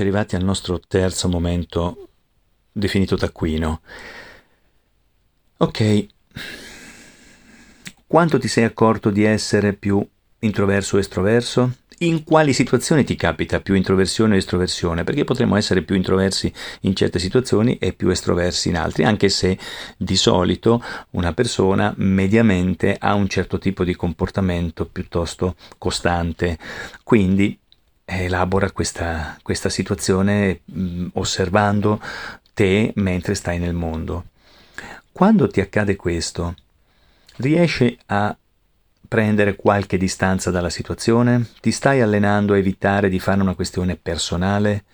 arrivati al nostro terzo momento definito taccuino. Ok, quanto ti sei accorto di essere più introverso o estroverso? In quali situazioni ti capita più introversione o estroversione? Perché potremmo essere più introversi in certe situazioni e più estroversi in altre, anche se di solito una persona mediamente ha un certo tipo di comportamento piuttosto costante. Quindi elabora questa, questa situazione mh, osservando te mentre stai nel mondo. Quando ti accade questo, riesci a prendere qualche distanza dalla situazione? Ti stai allenando a evitare di fare una questione personale?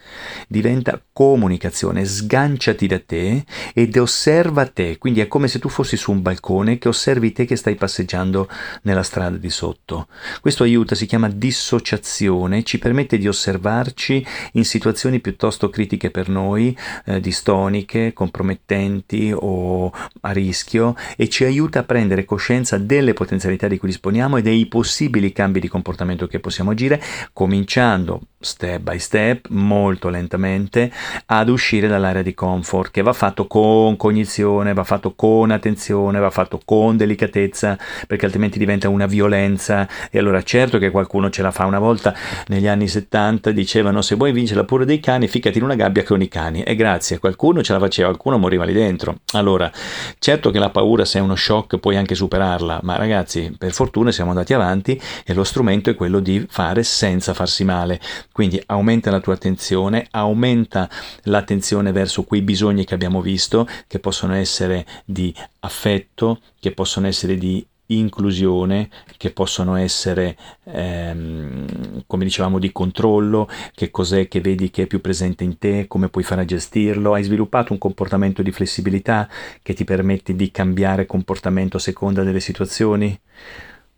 Diventa comunicazione, sganciati da te ed osserva te, quindi è come se tu fossi su un balcone che osservi te che stai passeggiando nella strada di sotto. Questo aiuta, si chiama dissociazione, ci permette di osservarci in situazioni piuttosto critiche per noi, eh, distoniche, compromettenti o a rischio e ci aiuta a prendere coscienza delle potenzialità di cui disponiamo disponiamo e dei possibili cambi di comportamento che possiamo agire, cominciando step by step, molto lentamente, ad uscire dall'area di comfort, che va fatto con cognizione, va fatto con attenzione, va fatto con delicatezza, perché altrimenti diventa una violenza. E allora certo che qualcuno ce la fa. Una volta negli anni 70 dicevano se vuoi vincere la pure dei cani, ficati in una gabbia con i cani. E grazie, qualcuno ce la faceva, qualcuno moriva lì dentro. Allora, certo che la paura se è uno shock puoi anche superarla, ma ragazzi, per fortuna siamo andati avanti e lo strumento è quello di fare senza farsi male. Quindi aumenta la tua attenzione, aumenta l'attenzione verso quei bisogni che abbiamo visto, che possono essere di affetto, che possono essere di inclusione che possono essere ehm, come dicevamo di controllo che cos'è che vedi che è più presente in te come puoi fare a gestirlo. Hai sviluppato un comportamento di flessibilità che ti permette di cambiare comportamento a seconda delle situazioni?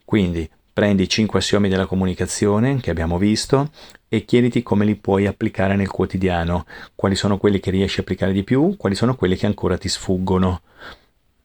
Quindi prendi i cinque assiomi della comunicazione che abbiamo visto e chiediti come li puoi applicare nel quotidiano, quali sono quelli che riesci a applicare di più, quali sono quelli che ancora ti sfuggono.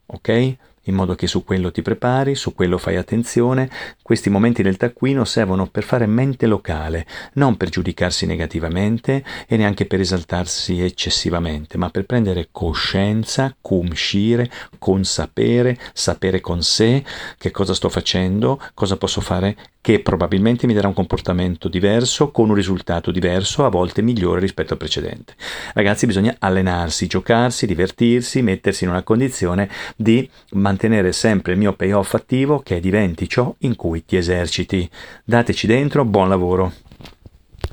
Ok? In modo che su quello ti prepari, su quello fai attenzione. Questi momenti del taccuino servono per fare mente locale, non per giudicarsi negativamente e neanche per esaltarsi eccessivamente, ma per prendere coscienza, cumscire, consapere, sapere con sé che cosa sto facendo, cosa posso fare che probabilmente mi darà un comportamento diverso con un risultato diverso, a volte migliore rispetto al precedente. Ragazzi, bisogna allenarsi, giocarsi, divertirsi, mettersi in una condizione di mantenere sempre il mio payoff attivo che diventi ciò in cui ti eserciti. Dateci dentro, buon lavoro!